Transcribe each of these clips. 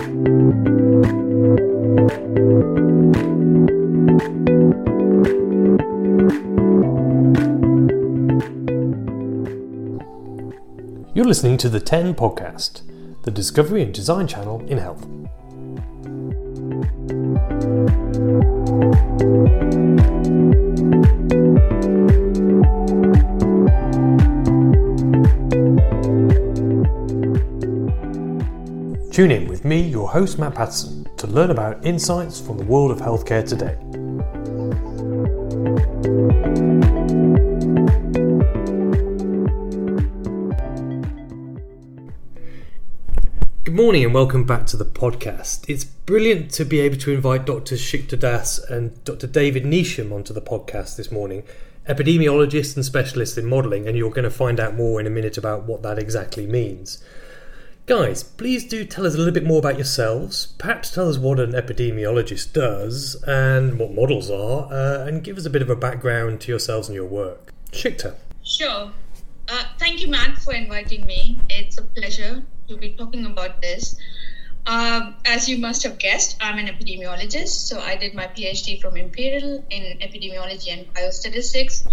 You're listening to the 10 podcast, the discovery and design channel in health. Tune in with me, your host Matt Patterson, to learn about insights from the world of healthcare today. Good morning and welcome back to the podcast. It's brilliant to be able to invite Dr. Shikta Das and Dr. David Neesham onto the podcast this morning, epidemiologists and specialists in modelling, and you're going to find out more in a minute about what that exactly means. Guys, please do tell us a little bit more about yourselves. Perhaps tell us what an epidemiologist does and what models are, uh, and give us a bit of a background to yourselves and your work. Shikta. Sure. Uh, thank you, Matt, for inviting me. It's a pleasure to be talking about this. Um, as you must have guessed, I'm an epidemiologist. So I did my PhD from Imperial in epidemiology and biostatistics.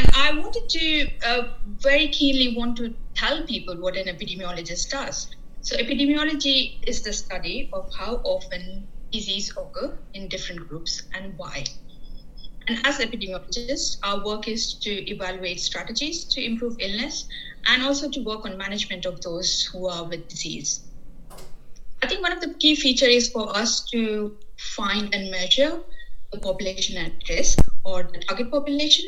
And I wanted to uh, very keenly want to tell people what an epidemiologist does. So epidemiology is the study of how often disease occur in different groups and why. And as epidemiologists, our work is to evaluate strategies to improve illness and also to work on management of those who are with disease. I think one of the key features is for us to find and measure the population at risk or the target population.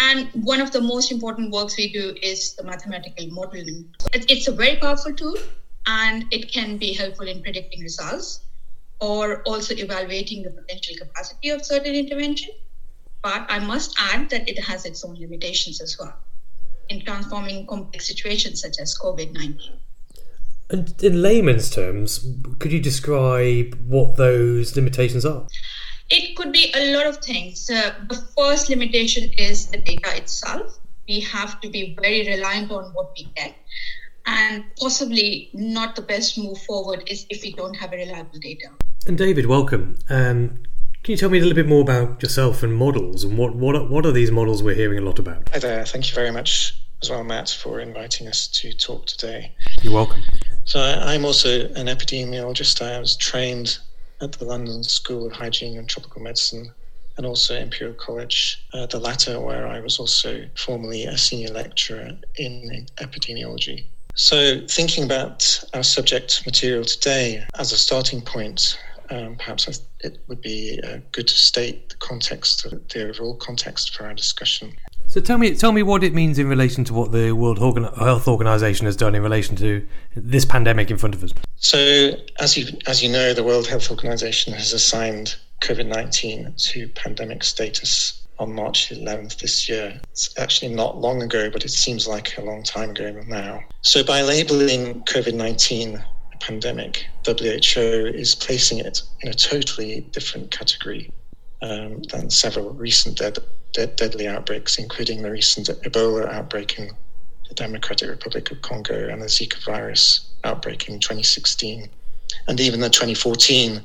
And one of the most important works we do is the mathematical modeling. It's a very powerful tool and it can be helpful in predicting results or also evaluating the potential capacity of certain intervention. But I must add that it has its own limitations as well in transforming complex situations such as COVID 19. And in layman's terms, could you describe what those limitations are? It could be a lot of things. Uh, the first limitation is the data itself. We have to be very reliant on what we get. And possibly not the best move forward is if we don't have a reliable data. And David, welcome. Um, can you tell me a little bit more about yourself and models and what, what, what are these models we're hearing a lot about? Hi there. Thank you very much as well, Matt, for inviting us to talk today. You're welcome. So I, am also an epidemiologist. I was trained at the London School of Hygiene and Tropical Medicine and also Imperial College, uh, the latter where I was also formerly a senior lecturer in epidemiology. So, thinking about our subject material today as a starting point, um, perhaps it would be uh, good to state the context, the overall context for our discussion. So tell me, tell me what it means in relation to what the World Health Organization has done in relation to this pandemic in front of us. So, as you as you know, the World Health Organization has assigned COVID nineteen to pandemic status on March 11th this year. It's actually not long ago, but it seems like a long time ago now. So, by labeling COVID 19 a pandemic, WHO is placing it in a totally different category um, than several recent dead de- deadly outbreaks, including the recent Ebola outbreak in the Democratic Republic of Congo and the Zika virus outbreak in 2016, and even the 2014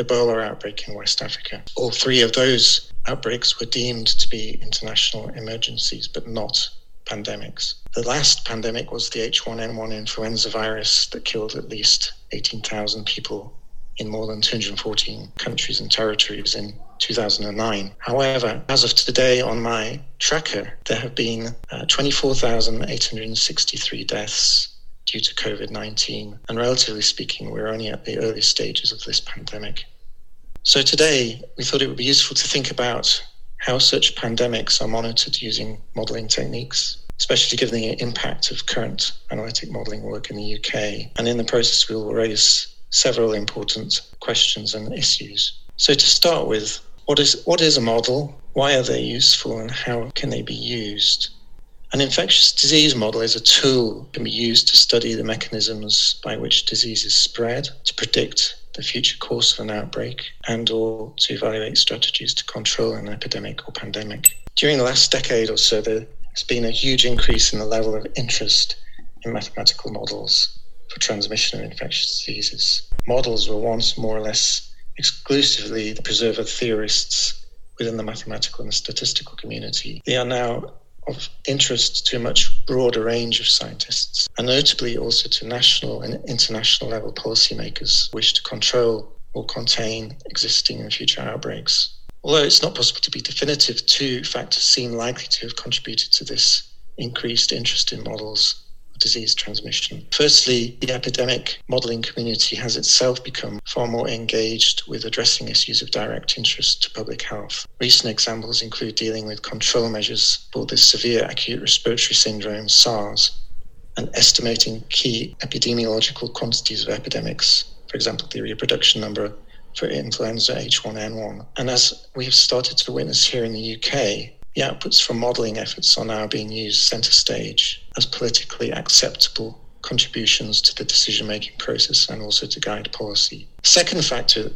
Ebola outbreak in West Africa. All three of those outbreaks were deemed to be international emergencies, but not pandemics. The last pandemic was the H1N1 influenza virus that killed at least 18,000 people in more than 214 countries and territories in 2009. However, as of today on my tracker, there have been uh, 24,863 deaths due to COVID 19. And relatively speaking, we're only at the early stages of this pandemic. So today, we thought it would be useful to think about how such pandemics are monitored using modeling techniques especially given the impact of current analytic modelling work in the UK. And in the process, we will raise several important questions and issues. So, to start with, what is, what is a model? Why are they useful and how can they be used? An infectious disease model is a tool that can be used to study the mechanisms by which diseases spread, to predict the future course of an outbreak, and or to evaluate strategies to control an epidemic or pandemic. During the last decade or so, there has been a huge increase in the level of interest in mathematical models for transmission of infectious diseases. Models were once more or less exclusively the preserve of theorists within the mathematical and statistical community. They are now of interest to a much broader range of scientists, and notably also to national and international level policymakers who wish to control or contain existing and future outbreaks. Although it's not possible to be definitive, two factors seem likely to have contributed to this increased interest in models disease transmission. Firstly, the epidemic modelling community has itself become far more engaged with addressing issues of direct interest to public health. Recent examples include dealing with control measures for the severe acute respiratory syndrome, SARS, and estimating key epidemiological quantities of epidemics, for example, the reproduction number for influenza H1N1. And as we have started to witness here in the UK, the outputs from modelling efforts are now being used centre stage as politically acceptable contributions to the decision making process and also to guide policy. Second factor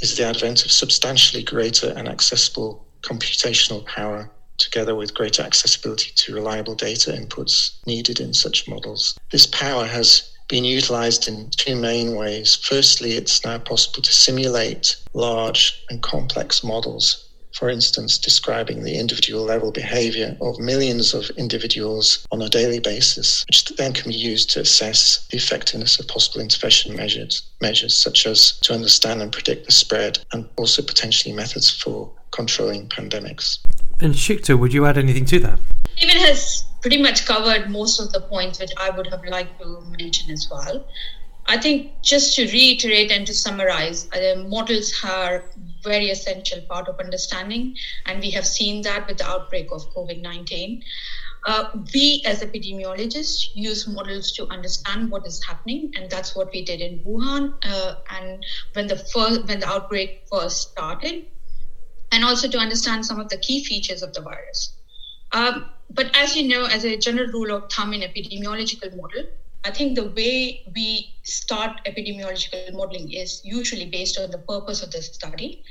is the advent of substantially greater and accessible computational power together with greater accessibility to reliable data inputs needed in such models. This power has been utilized in two main ways. Firstly, it's now possible to simulate large and complex models. For instance, describing the individual level behavior of millions of individuals on a daily basis, which then can be used to assess the effectiveness of possible intervention measures, measures such as to understand and predict the spread and also potentially methods for controlling pandemics. And Shikta, would you add anything to that? David has pretty much covered most of the points which I would have liked to mention as well. I think just to reiterate and to summarize, uh, models are very essential part of understanding, and we have seen that with the outbreak of COVID nineteen. Uh, we as epidemiologists use models to understand what is happening, and that's what we did in Wuhan. Uh, and when the first when the outbreak first started, and also to understand some of the key features of the virus. Um, but as you know, as a general rule of thumb in epidemiological model, I think the way we start epidemiological modeling is usually based on the purpose of the study,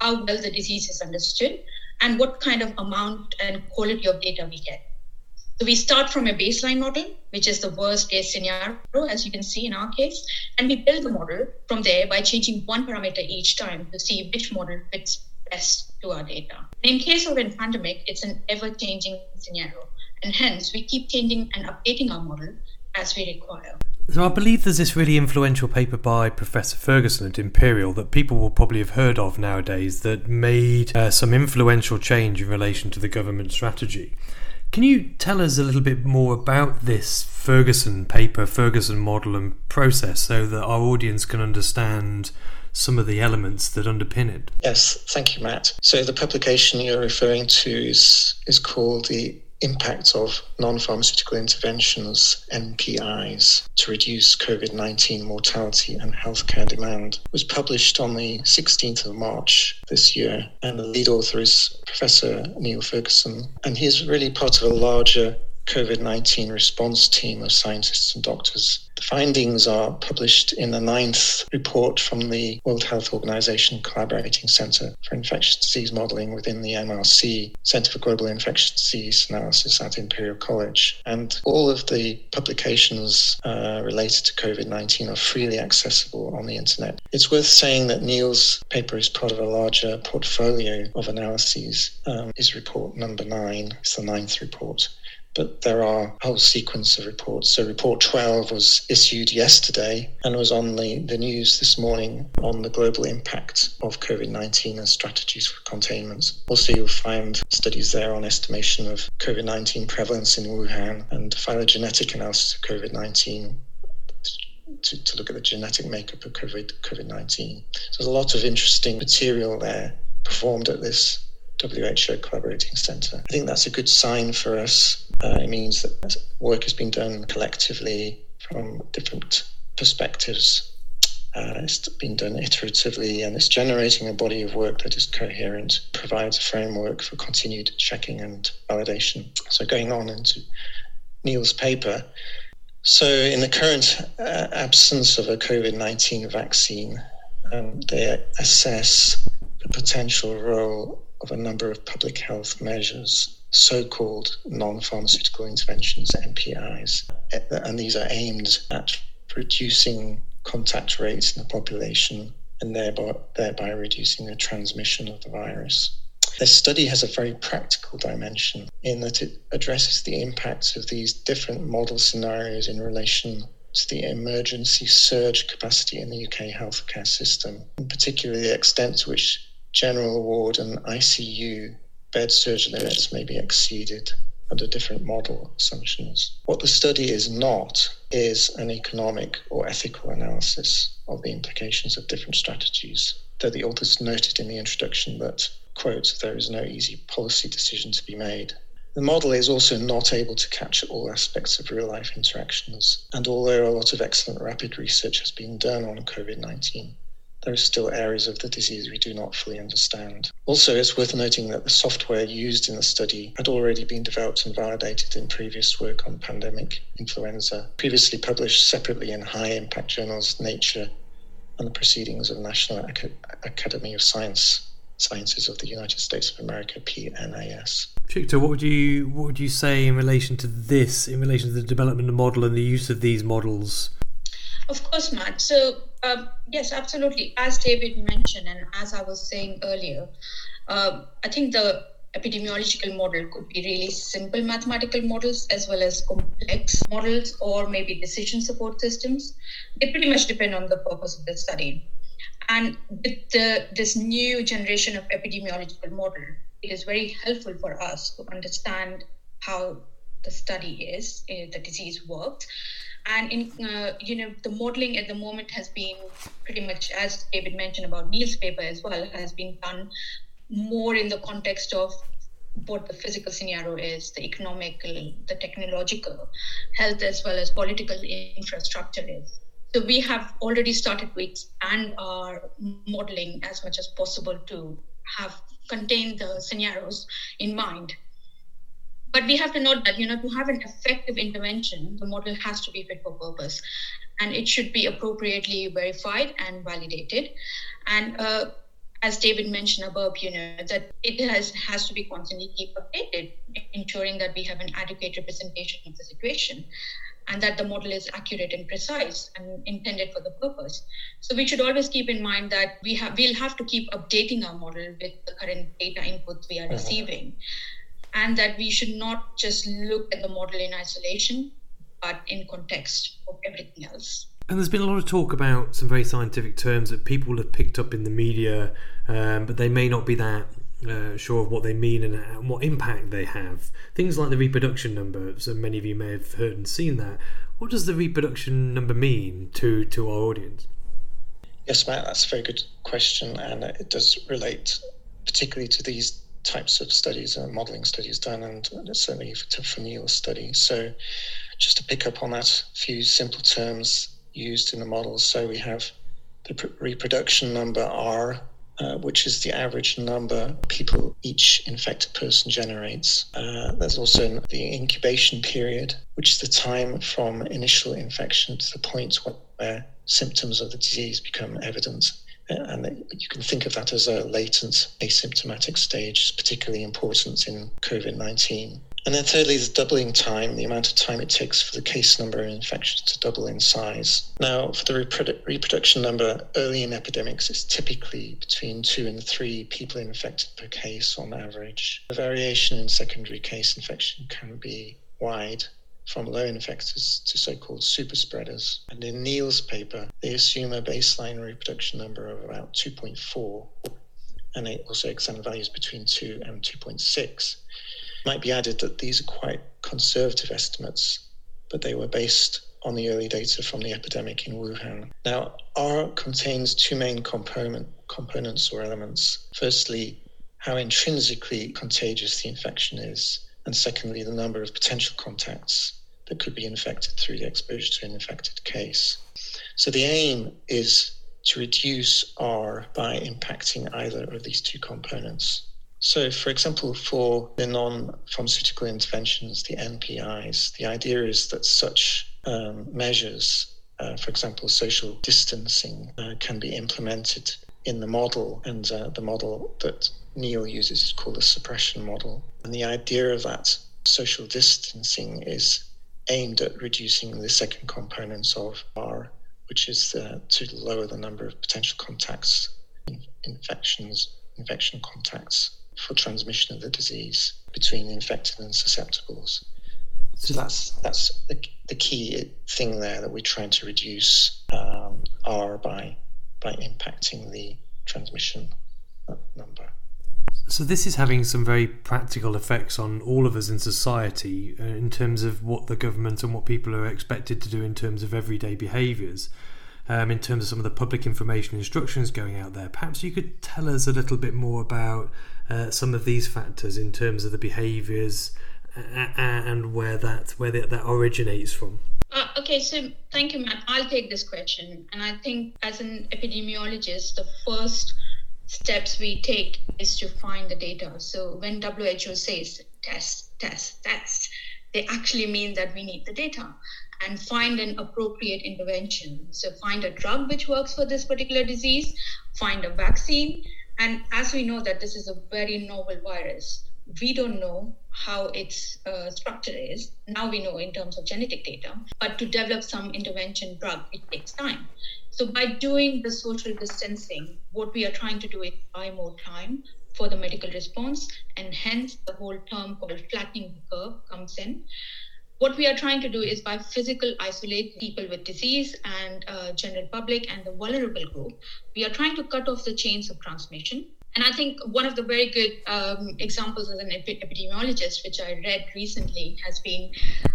how well the disease is understood, and what kind of amount and quality of data we get. So we start from a baseline model, which is the worst case scenario, as you can see in our case, and we build the model from there by changing one parameter each time to see which model fits best to our data. In case of a pandemic, it's an ever-changing scenario, and hence we keep changing and updating our model as we require. So I believe there's this really influential paper by Professor Ferguson at Imperial that people will probably have heard of nowadays that made uh, some influential change in relation to the government strategy. Can you tell us a little bit more about this Ferguson paper, Ferguson model and process so that our audience can understand some of the elements that underpin it? Yes, thank you, Matt. So the publication you're referring to is, is called the impact of non pharmaceutical interventions, NPIs, to reduce COVID 19 mortality and healthcare demand was published on the 16th of March this year. And the lead author is Professor Neil Ferguson. And he's really part of a larger COVID 19 response team of scientists and doctors. The findings are published in the ninth report from the World Health Organization Collaborating Center for Infectious Disease Modeling within the MRC, Center for Global Infectious Disease Analysis at Imperial College. And all of the publications uh, related to COVID 19 are freely accessible on the internet. It's worth saying that Neil's paper is part of a larger portfolio of analyses. Um, is report number nine, it's the ninth report but there are a whole sequence of reports. So, report 12 was issued yesterday and was on the, the news this morning on the global impact of COVID 19 and strategies for containment. Also, you'll find studies there on estimation of COVID 19 prevalence in Wuhan and phylogenetic analysis of COVID 19 to, to, look at the genetic makeup of COVID COVID 19. So, there's a lot of interesting material there performed at this WHO Collaborating Centre. I think that's a good sign for us. Uh, it means that work has been done collectively from different perspectives. Uh, it's been done iteratively and it's generating a body of work that is coherent, provides a framework for continued checking and validation. So, going on into Neil's paper. So, in the current uh, absence of a COVID 19 vaccine, um, they assess the potential role of a number of public health measures, so called non pharmaceutical interventions, NPIs. And these are aimed at reducing contact rates in the population and thereby, thereby reducing the transmission of the virus. This study has a very practical dimension in that it addresses the impacts of these different model scenarios in relation to the emergency surge capacity in the UK healthcare system, in particular the extent to which general ward and ICU bed surge limits may be exceeded under different model assumptions. What the study is not is an economic or ethical analysis of the implications of different strategies, though the authors noted in the introduction that, quote, there is no easy policy decision to be made. The model is also not able to capture all aspects of real life interactions, and although a lot of excellent rapid research has been done on COVID 19, there are still areas of the disease we do not fully understand. Also, it's worth noting that the software used in the study had already been developed and validated in previous work on pandemic influenza, previously published separately in high impact journals Nature and the Proceedings of the National Academy of Science. Sciences of the United States of America, PNAS. Shikta, what would you what would you say in relation to this, in relation to the development of the model and the use of these models of course, Matt. So, um, yes, absolutely. As David mentioned, and as I was saying earlier, uh, I think the epidemiological model could be really simple mathematical models as well as complex models or maybe decision support systems. They pretty much depend on the purpose of the study. And with the, this new generation of epidemiological model, it is very helpful for us to understand how the study is, uh, the disease works, and in uh, you know the modeling at the moment has been pretty much as david mentioned about neil's paper as well has been done more in the context of what the physical scenario is the economical the technological health as well as political infrastructure is. So we have already started to expand our modeling as much as possible to have contained the scenarios in mind but we have to note that, you know, to have an effective intervention, the model has to be fit for purpose and it should be appropriately verified and validated. And uh, as David mentioned above, you know, that it has, has to be constantly keep updated, ensuring that we have an adequate representation of the situation and that the model is accurate and precise and intended for the purpose. So we should always keep in mind that we have we'll have to keep updating our model with the current data inputs we are uh-huh. Receiving and that we should not just look at the model in isolation, but in context of everything else. And there's been a lot of talk about some very scientific terms that people have picked up in the media, um, but they may not be that uh, sure of what they mean and what impact they have. Things like the reproduction number, so many of you may have heard and seen that. What does the reproduction number mean to, to our audience? Yes, Matt, that's a very good question, and it does relate particularly to these types of studies and modeling studies done, and certainly for, for Neil's study. So, just to pick up on that, a few simple terms used in the models. So, we have the reproduction number R, uh, which is the average number people each infected person generates. Uh, there's also the incubation period, which is the time from initial infection to the point where symptoms of the disease become evident and you can think of that as a latent asymptomatic stage, particularly important in COVID 19. And then thirdly, the doubling time, the amount of time it takes for the case number of infections to double in size. Now, for the reprodu- reproduction number, early in epidemics, it's typically between two and three people infected per case on average. The variation in secondary case infection can be wide, from low infectors to so-called super spreaders. And in Neil's paper, they assume a baseline reproduction number of about 2.4, and they also examine values between 2 and 2.6. It might be added that these are quite conservative estimates, but they were based on the early data from the epidemic in Wuhan. Now, R contains two main component, components or elements. Firstly, how intrinsically contagious the infection is, and secondly, the number of potential contacts that could be infected through the exposure to an infected case. So the aim is to reduce R by impacting either of these two components. So, for example, for the non pharmaceutical interventions, the NPIs, the idea is that such um, measures, uh, for example, social distancing, uh, can be implemented in the model. And uh, the model that Neil uses is called the suppression model. And the idea of that social distancing is aimed at reducing the second components of R, which is uh, to lower the number of potential contacts, infections, infection contacts for transmission of the disease between infected and susceptibles. So that's that's the, the key thing there that we're trying to reduce um, R by by impacting the transmission number. So this is having some very practical effects on all of us in society uh, in terms of what the government and what people are expected to do in terms of everyday behaviours. Um, in terms of some of the public information instructions going out there, perhaps you could tell us a little bit more about uh, some of these factors in terms of the behaviours and where that where that originates from. Uh, okay, so thank you, Matt. I'll take this question, and I think as an epidemiologist, the first steps we take is to find the data. So when WHO says test, test, test, they actually mean that we need the data and find an appropriate intervention. So find a drug which works for this particular disease, find a vaccine, and as we know that this is a very novel virus, we don't know how its uh, structure is. Now we know in terms of genetic data, but to develop some intervention drug, it takes time. So by doing the social distancing, what we are trying to do is buy more time for the medical response, and hence the whole term called flattening the curve comes in. What we are trying to do is by physical isolate people with disease and uh, general public and the vulnerable group, we are trying to cut off the chains of transmission and I think one of the very good um, examples as an epidemiologist, which I read recently, has been,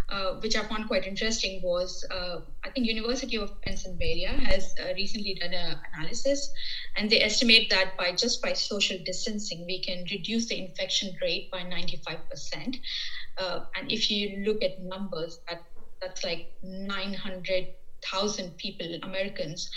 uh, which I found quite interesting, was uh, I think University of Pennsylvania has uh, recently done an analysis, and they estimate that by just by social distancing, we can reduce the infection rate by 95%. Uh, and if you look at numbers, that that's like 900,000 people, Americans,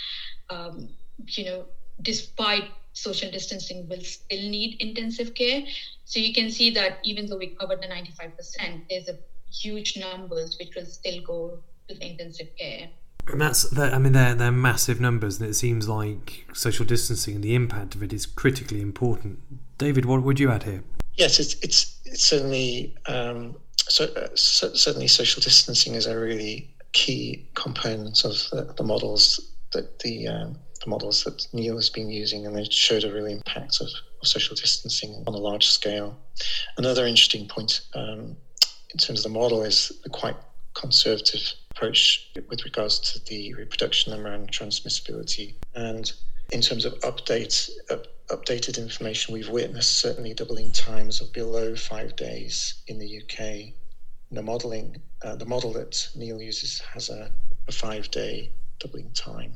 um, you know, despite social distancing will still need intensive care. So you can see that even though we covered the 95%, there's a huge numbers which will still go to the intensive care. And that's, I mean, they're, they're massive numbers, and it seems like social distancing and the impact of it is critically important. David, what would you add here? Yes, it's, it's, it's certainly, um, so, uh, so, certainly social distancing is a really key component of the, the models that the um, the models that Neil has been using, and they showed a real impact of, of social distancing on a large scale. Another interesting point um, in terms of the model is the quite conservative approach with regards to the reproduction and transmissibility. And in terms of update, up, updated information, we've witnessed certainly doubling times of below five days in the UK. The modeling, uh, the model that Neil uses has a, a five day doubling time.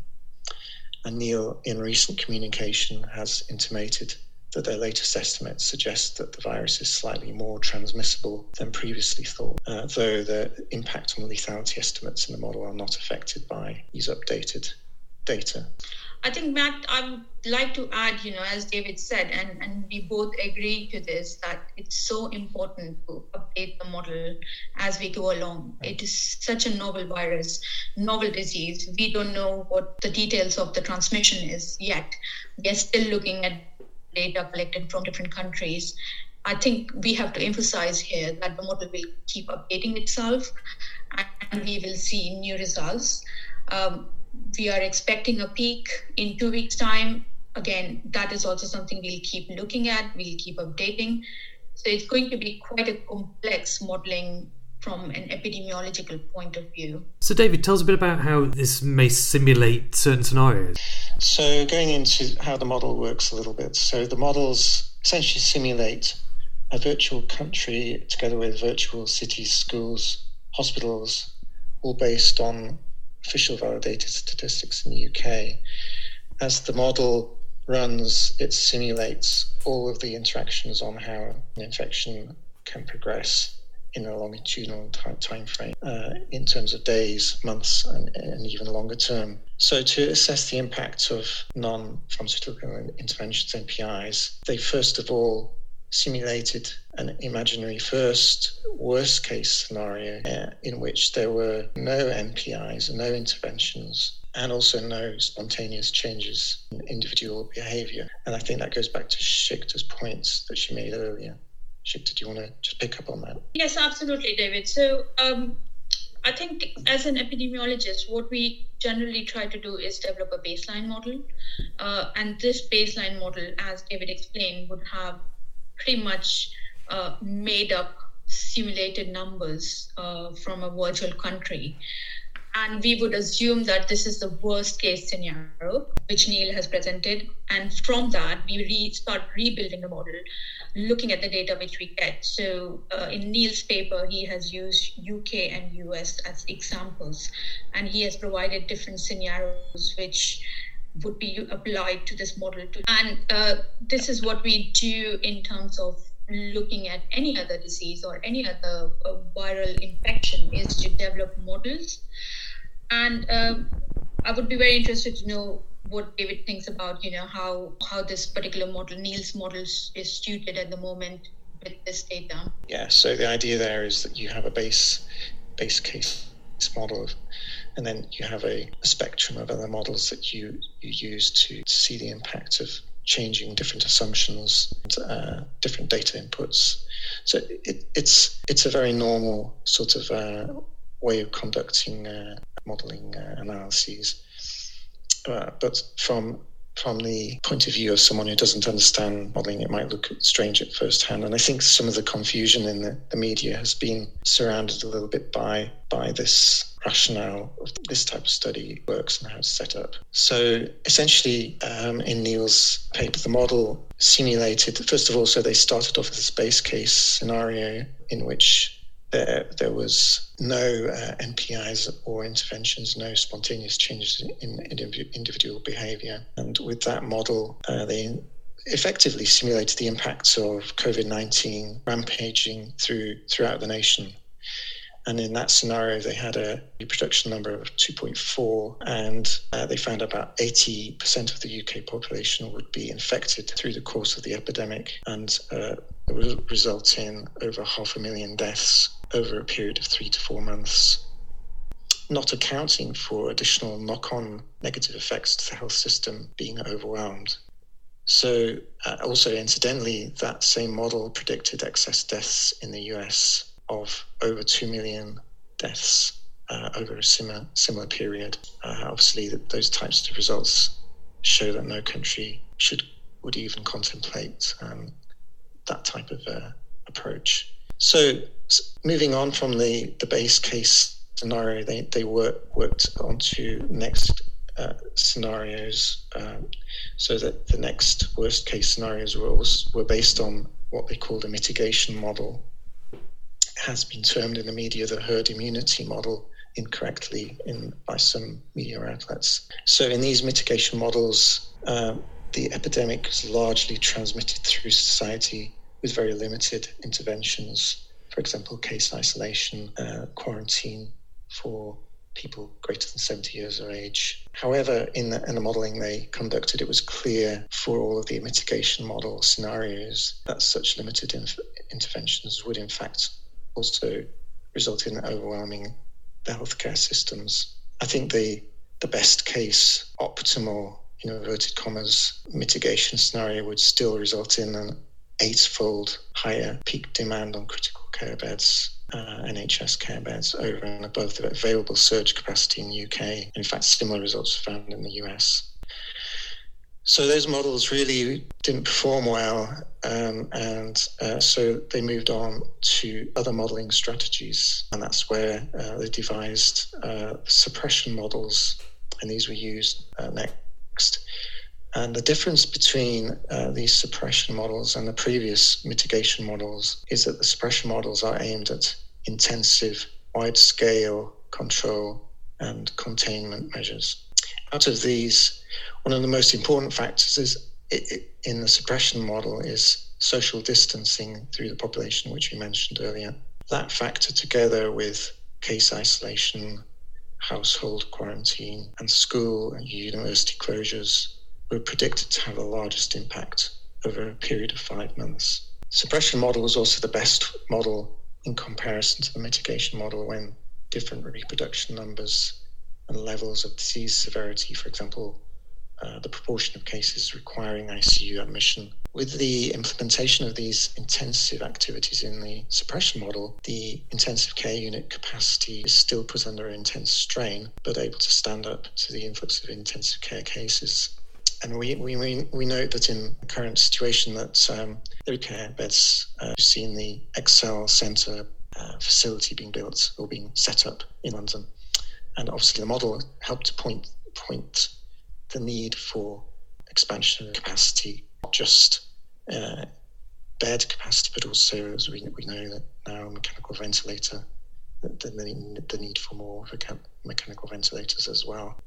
And Neil, in recent communication, has intimated that their latest estimates suggest that the virus is slightly more transmissible than previously thought, uh, though the impact on lethality estimates in the model are not affected by these updated data. I think, Matt, I would like to add, you know, as David said, and, and we both agree to this, that it's so important to update the model as we go along. It is such a novel virus, novel disease. We don't know what the details of the transmission is yet. We are still looking at data collected from different countries. I think we have to emphasize here that the model will keep updating itself and we will see new results. Um, we are expecting a peak in two weeks' time. Again, that is also something we'll keep looking at, we'll keep updating. So it's going to be quite a complex modeling from an epidemiological point of view. So, David, tell us a bit about how this may simulate certain scenarios. So, going into how the model works a little bit. So, the models essentially simulate a virtual country together with virtual cities, schools, hospitals, all based on official validated statistics in the UK. As the model runs, it simulates all of the interactions on how an infection can progress in a longitudinal time frame uh, in terms of days, months, and, and, even longer term. So, to assess the impact of non pharmaceutical interventions, NPIs, they first of all simulated an imaginary first worst case scenario uh, in which there were no NPIs, no interventions, and also no spontaneous changes in individual behavior. And I think that goes back to Shikta's points that she made earlier. Shikta, do you want to just pick up on that? Yes, absolutely, David. So, um, I think as an epidemiologist, what we generally try to do is develop a baseline model. Uh, and this baseline model, as David explained, would have pretty much uh, made up simulated numbers uh, from a virtual country. And we would assume that this is the worst case scenario, which Neil has presented. And from that, we re- start rebuilding the model, looking at the data which we get. So uh, in Neil's paper, he has used UK and US as examples, and he has provided different scenarios which would be applied to this model. Too. And uh, this is what we do in terms of looking at any other disease or any other uh, viral infection is to develop models. And um, I would be very interested to know what David thinks about, you know, how how this particular model, Neil's model, is suited at the moment with this data. Yeah. So the idea there is that you have a base base case model, and then you have a, a spectrum of other models that you you use to, to see the impact of changing different assumptions, and, uh, different data inputs. So it, it's it's a very normal sort of uh, way of conducting uh, modeling uh, analyses. Uh, but from from the point of view of someone who doesn't understand modeling, it might look strange at first hand. And I think some of the confusion in the, the media has been surrounded a little bit by by this rationale of this type of study works and how it's set up. So essentially, um, in Neil's paper, the model simulated, first of all, so they started off with this base case scenario in which there, there was no uh, NPIs or interventions, no spontaneous changes in, individual behavior. And with that model, uh, they effectively simulated the impacts of COVID 19 rampaging through throughout the nation. And in that scenario, they had a reproduction number of 2.4, and uh, they found about 80% of the UK population would be infected through the course of the epidemic, and uh, it would result in over half a million deaths over a period of three to four months, not accounting for additional knock on negative effects to the health system being overwhelmed. So, uh, also incidentally, that same model predicted excess deaths in the US of over 2 million deaths uh, over a similar, similar period. Uh, obviously, those types of results show that no country should would even contemplate um, that type of uh, approach. So, moving on from the, the base case scenario, they, they work, worked onto next uh, scenarios um, so that the next worst case scenarios were, were based on what they called a mitigation model has been termed in the media the herd immunity model incorrectly in by some media outlets. So in these mitigation models, uh, the epidemic is largely transmitted through society with very limited interventions. For example, case isolation, uh, quarantine for people greater than 70 years of age. However, in the, in the modelling they conducted, it was clear for all of the mitigation model scenarios that such limited inf- interventions would in fact also result in overwhelming the healthcare systems. I think the the best case optimal inverted commas mitigation scenario would still result in an eightfold higher peak demand on critical care beds, uh, NHS care beds over and above the available surge capacity in the UK. In fact, similar results were found in the US. So those models really didn't perform well, um, and uh, so they moved on to other modeling strategies, and that's where uh, they devised uh, suppression models, and these were used uh, And the difference between uh, these suppression models and the previous mitigation models is that the suppression models are aimed at intensive, wide-scale control and containment measures. Out of these, one of the most important factors is in the suppression model is social distancing through the population, which we mentioned earlier. That factor, together with case isolation, household quarantine, and school and university closures, were predicted to have the largest impact over a period of five months. Suppression model was also the best model in comparison to the mitigation model when different reproduction numbers and levels of disease severity, for example, uh, the proportion of cases requiring ICU admission with the implementation of these intensive activities in the suppression model, the intensive care unit capacity is still put under intense strain, but able to stand up to the influx of intensive care cases. And we, we, we note that in the current situation that um, the care beds, uh, you've seen the Excel Centre uh, facility being built or being set up in London. And obviously the model helped to point, point the need for expansion of capacity, just uh, bed capacity, but also, as we, we know, that now mechanical ventilator, the, the, the need for more mechanical ventilators as well.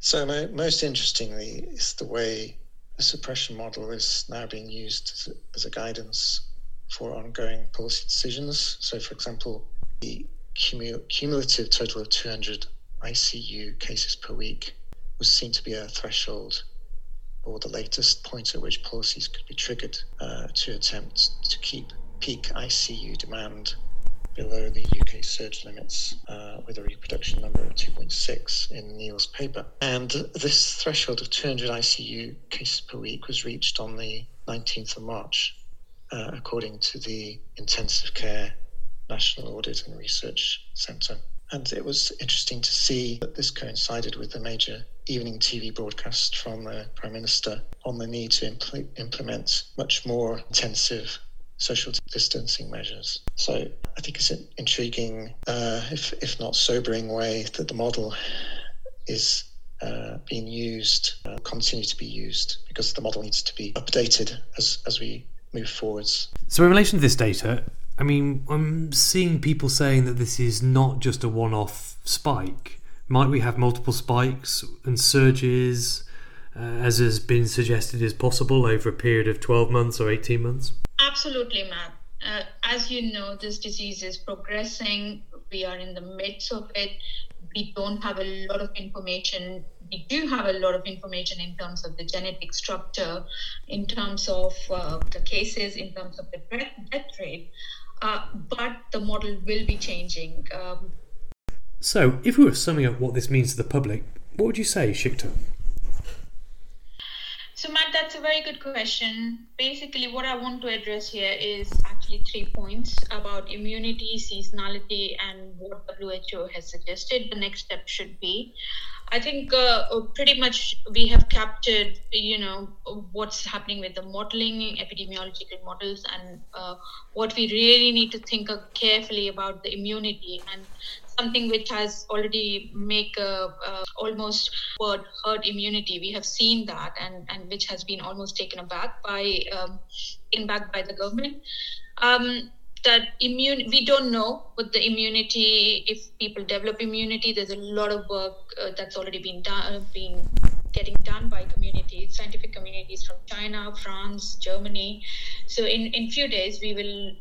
So, most interestingly, is the way the suppression model is now being used as a, as a guidance for ongoing policy decisions. So, for example, the cumulative total of 200 ICU cases per week was seen to be a threshold or the latest point at which policies could be triggered uh, to attempt to keep peak ICU demand below the UK surge limits uh, with a reproduction number of 2.6 in Neil's paper. And this threshold of 200 ICU cases per week was reached on the 19th of March, uh, according to the Intensive Care National Audit and Research Centre. And it was interesting to see that this coincided with the major evening TV broadcast from the Prime Minister on the need to impl- implement much more intensive social distancing measures. So I think it's an intriguing, uh, if, if not sobering, way that the model is uh, being used, uh, continue to be used, because the model needs to be updated as, as we move forwards. So, in relation to this data, I mean, I'm seeing people saying that this is not just a one off spike. Might we have multiple spikes and surges, uh, as has been suggested is possible over a period of 12 months or 18 months? Absolutely, Matt. Uh, as you know, this disease is progressing. We are in the midst of it. We don't have a lot of information. We do have a lot of information in terms of the genetic structure, in terms of uh, the cases, in terms of the death rate. Uh, but the model will be changing. Um, so, if we were summing up what this means to the public, what would you say, Shikta? So, Matt, that's a very good question. Basically, what I want to address here is actually three points about immunity, seasonality, and what WHO has suggested the next step should be. I think uh, uh, pretty much we have captured, you know, what's happening with the modeling, epidemiological models, and uh, what we really need to think carefully about the immunity and something which has already make a, almost word herd immunity. We have seen that, and and which has been almost taken aback by um, back by the government. Um, that immune we don't know with the immunity if people develop immunity there's a lot of work uh, that's already been done uh, been getting done by communities scientific communities from china france germany so in in few days we will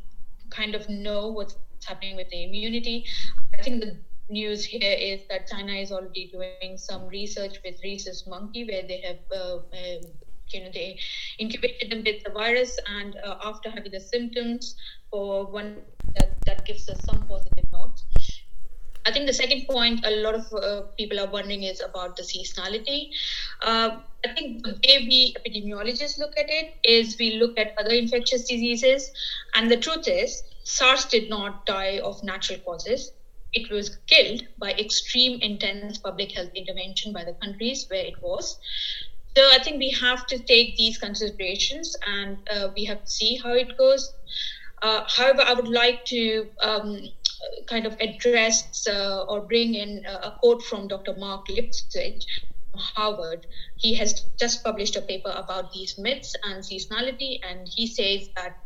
kind of know what's happening with the immunity i think the news here is that china is already doing some research with rhesus monkey where they have uh, uh, you know they incubated them with the virus and uh, after having the symptoms for one that, that gives us some positive notes I think the second point a lot of uh, people are wondering is about the seasonality. Uh, I think the way we epidemiologists look at it is we look at other infectious diseases, and the truth is, SARS did not die of natural causes. It was killed by extreme intense public health intervention by the countries where it was. So I think we have to take these considerations and uh, we have to see how it goes. Uh, however, I would like to um, kind of address uh, or bring in a quote from Dr. Marc Lipsitch from Harvard. He has just published a paper about these myths and seasonality, and he says that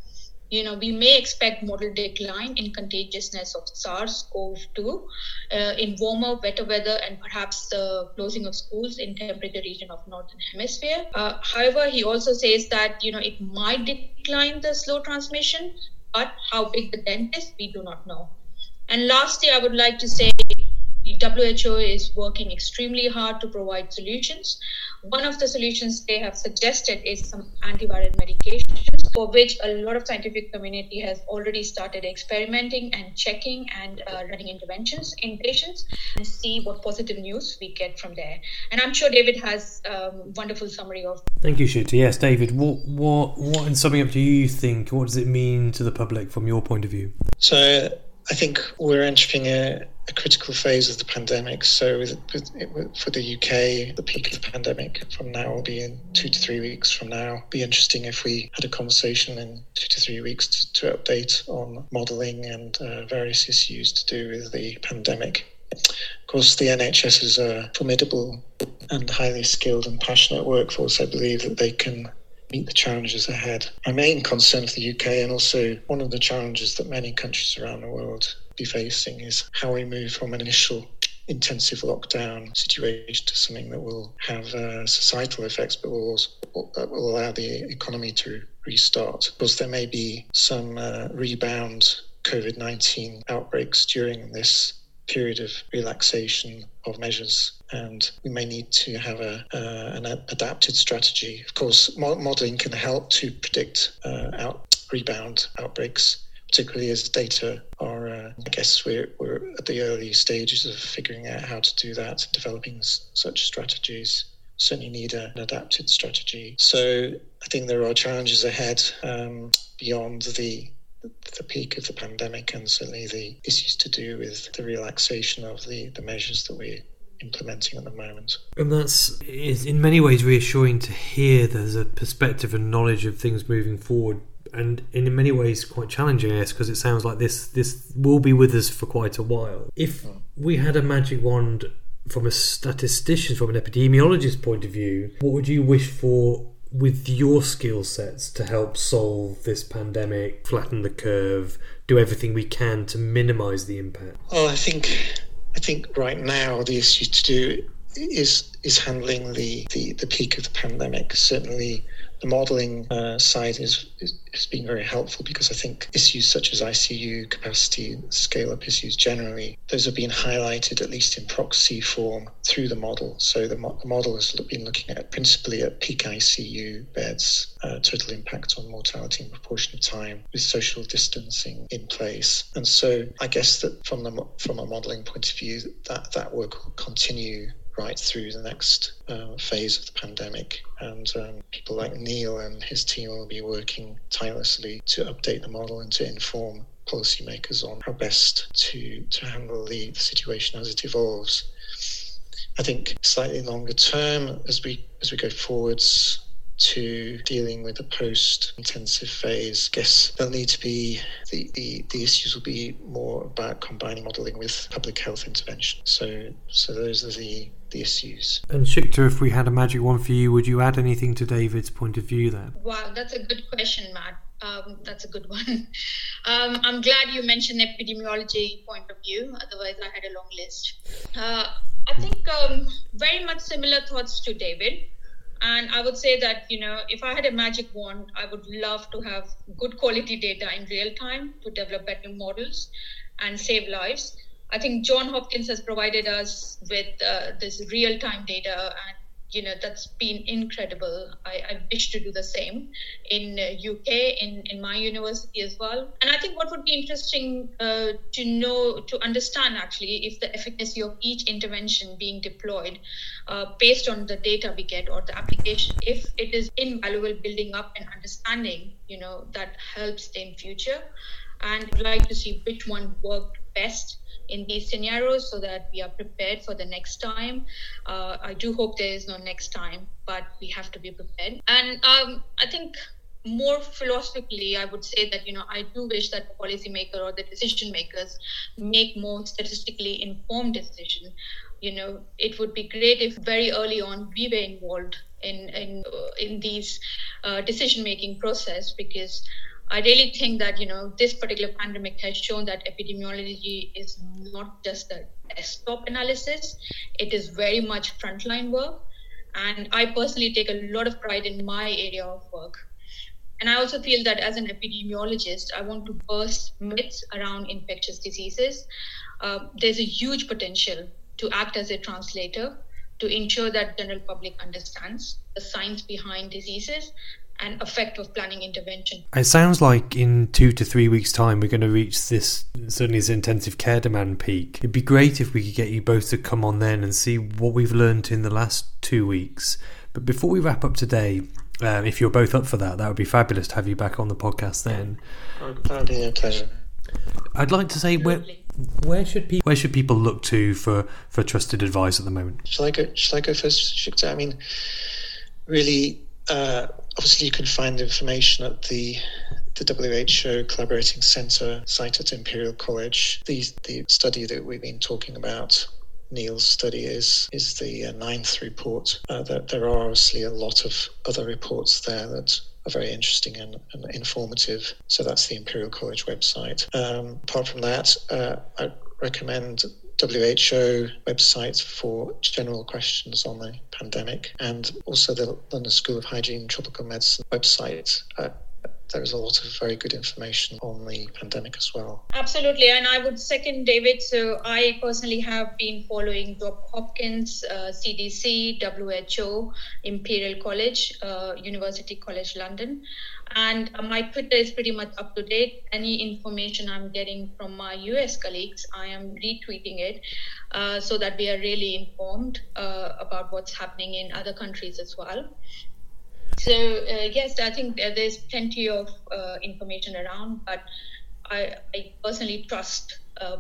you know, we may expect model decline in contagiousness of SARS-CoV-2 uh, in warmer, wetter weather, and perhaps the closing of schools in temperature region of northern hemisphere. Uh, however, he also says that you know it might decline the slow transmission, but how big the dent is, we do not know. And lastly, I would like to say WHO is working extremely hard to provide solutions. One of the solutions they have suggested is some antiviral medications for which a lot of scientific community has already started experimenting and checking and uh, running interventions in patients and see what positive news we get from there. And I'm sure David has a um, wonderful summary of. Thank you, Shikta. Yes, David. What, what, what, in summing up, do you think? What does it mean to the public from your point of view? So I think we're entering a, a critical phase of the pandemic. So, with, with, for the UK, the peak of the pandemic from now will be in two to three weeks from now. Be interesting if we had a conversation in two to three weeks to, to update on modelling and uh, various issues to do with the pandemic. Of course, the NHS is a formidable and highly skilled and passionate workforce. I believe that they can meet the challenges ahead. My main concern for the UK, and also one of the challenges that many countries around the world be facing, is how we move from an initial intensive lockdown situation to something that will have uh, societal effects, but will also, will allow the economy to restart. Because there may be some uh, rebound COVID 19 outbreaks during this period of relaxation of measures, and we may need to have a, uh, an adapted strategy. Of course, modelling can help to predict uh, out rebound outbreaks, particularly as data are. Uh, I guess we're, we're at the early stages of figuring out how to do that, developing s- such strategies certainly need a, an adapted strategy. So I think there are challenges ahead um, beyond the the peak of the pandemic and certainly the issues to do with the relaxation of the, the measures that we're implementing at the moment. And that's is in many ways reassuring to hear there's a perspective and knowledge of things moving forward and in many ways quite challenging yes because it sounds like this this will be with us for quite a while if hmm. we had a magic wand from a statistician from an epidemiologist point of view what would you wish for with your skill sets to help solve this pandemic, flatten the curve, do everything we can to minimize the impact? Well, I think I think right now the issue to do is is handling the, the, the peak of the pandemic. Certainly, the modelling uh, side is, is, has been very helpful because I think issues such as ICU capacity, scale up issues generally, those have been highlighted at least in proxy form through the model. So the, mo- the model has been looking at principally at peak ICU beds, uh, total impact on mortality and proportion of time with social distancing in place. And so I guess that from the from a modelling point of view, that that work will continue right through the next uh, phase of the pandemic. And um, people like Neil and his team will be working tirelessly to update the model and to inform policymakers on how best to, to handle the, the situation as it evolves. I think slightly longer term, as we as we go forwards, to dealing with the post intensive phase. I guess there'll need to be the, the, the issues will be more about combining modelling with public health intervention. So so those are the the issues. And Shikta, if we had a magic one for you, would you add anything to David's point of view there? Wow, that's a good question, Matt. Um, that's a good one. Um, I'm glad you mentioned epidemiology point of view. Otherwise, I had a long list. Uh, I think um, very much similar thoughts to David. And I would say that, you know, if I had a magic wand, I would love to have good quality data in real time to develop better models and save lives. I think John Hopkins has provided us with uh, this real time data and you know that's been incredible. I, I wish to do the same in uh, uk in, in my university as well. And i think what would be interesting uh, to know to understand actually if the efficacy of each intervention being deployed uh, based on the data we get or the application. If it is invaluable building up and understanding you know that helps in future. And I'd like to see which one worked best in these scenarios so that we are prepared for the next time. Uh, I do hope there is no next time, but we have to be prepared. And um, I think more philosophically, I would say that you know I do wish that the policymaker or the decision makers make more statistically informed decision. You know, it would be great if very early on we were involved in in uh, in these uh, decision making process because I really think that you know this particular pandemic has shown that epidemiology is not just a desktop analysis; it is very much frontline work. And I personally take a lot of pride in my area of work. And I also feel that as an epidemiologist, I want to burst myths around infectious diseases. Uh, there's a huge potential to act as a translator to ensure that general public understands the science behind diseases and effect of planning intervention. It sounds like in two to three weeks' time we're going to reach this certainly this intensive care demand peak. It'd be great if we could get you both to come on then and see what we've learned in the last two weeks. But before we wrap up today, um, if you're both up for that, that would be fabulous to have you back on the podcast then. That would be a pleasure. I'd like to say where where should people where should people look to for, for trusted advice at the moment? Shall I go? Shall I go first, I mean, really, uh, obviously, you can find information at the the WHO Collaborating Centre site at Imperial College. The the study that we've been talking about Neil's study is is the uh, ninth report. Uh, there, there are obviously a lot of other reports there that are very interesting and, and informative. So that's the Imperial College website. Um, apart from that, uh, I recommend WHO website for general questions on the pandemic and also the London School of Hygiene and Tropical Medicine website. There is a lot of very good information on the pandemic as well. Absolutely, and I would second David. So I personally have been following Johns Hopkins, uh, CDC, WHO, Imperial College, uh, University College London, and uh, my Twitter is pretty much up to date. Any information I'm getting from my US colleagues, I am retweeting it. Uh, so that we are really informed uh, about what's happening in other countries as well. So uh, yes, I think there's plenty of uh, information around, but I, I personally trust um,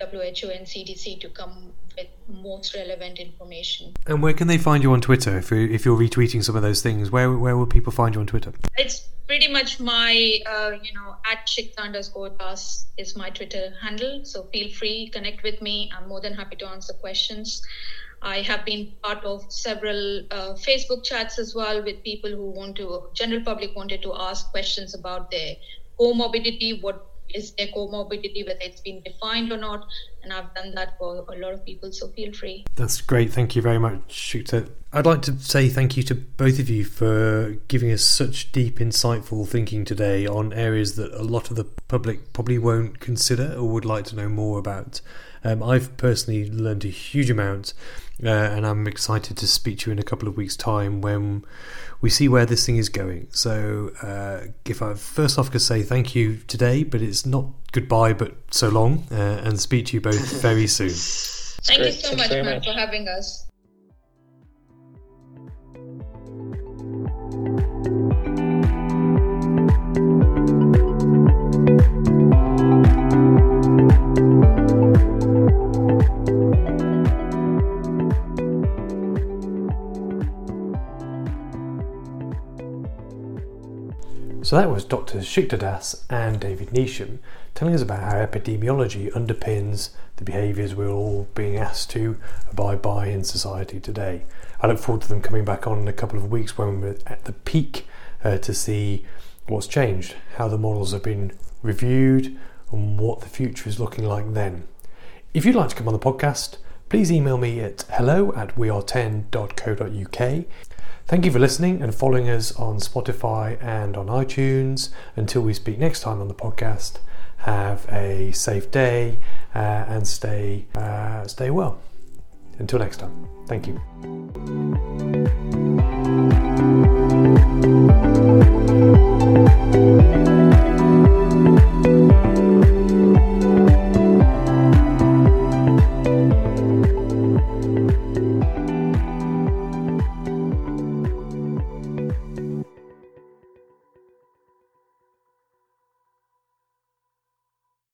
WHO and CDC to come with most relevant information. And where can they find you on Twitter if you're, if you're retweeting some of those things? Where where will people find you on Twitter? It's pretty much my uh, you know at Shikta underscore das is my Twitter handle. So feel free connect with me. I'm more than happy to answer questions. I have been part of several uh, Facebook chats as well with people who want to, general public wanted to ask questions about their comorbidity, what is their comorbidity, whether it's been defined or not. And I've done that for a lot of people, so feel free. That's great. Thank you very much, Shikta. I'd like to say thank you to both of you for giving us such deep, insightful thinking today on areas that a lot of the public probably won't consider or would like to know more about. Um, I've personally learned a huge amount, uh, and I'm excited to speak to you in a couple of weeks' time when we see where this thing is going. So, uh, if I first off could say thank you today, but it's not goodbye, but so long, uh, and speak to you both very soon. Thank you so much, Matt, for having us. So that was Dr. Shikta Das and David Neesham telling us about how epidemiology underpins the behaviours we're all being asked to abide by in society today. I look forward to them coming back on in a couple of weeks when we're at the peak uh, to see what's changed, how the models have been reviewed, and what the future is looking like then. If you'd like to come on the podcast, please email me at hello at weare10.co.uk Thank you for listening and following us on Spotify and on iTunes. Until we speak next time on the podcast, have a safe day uh, and stay uh, stay well. Until next time, thank you.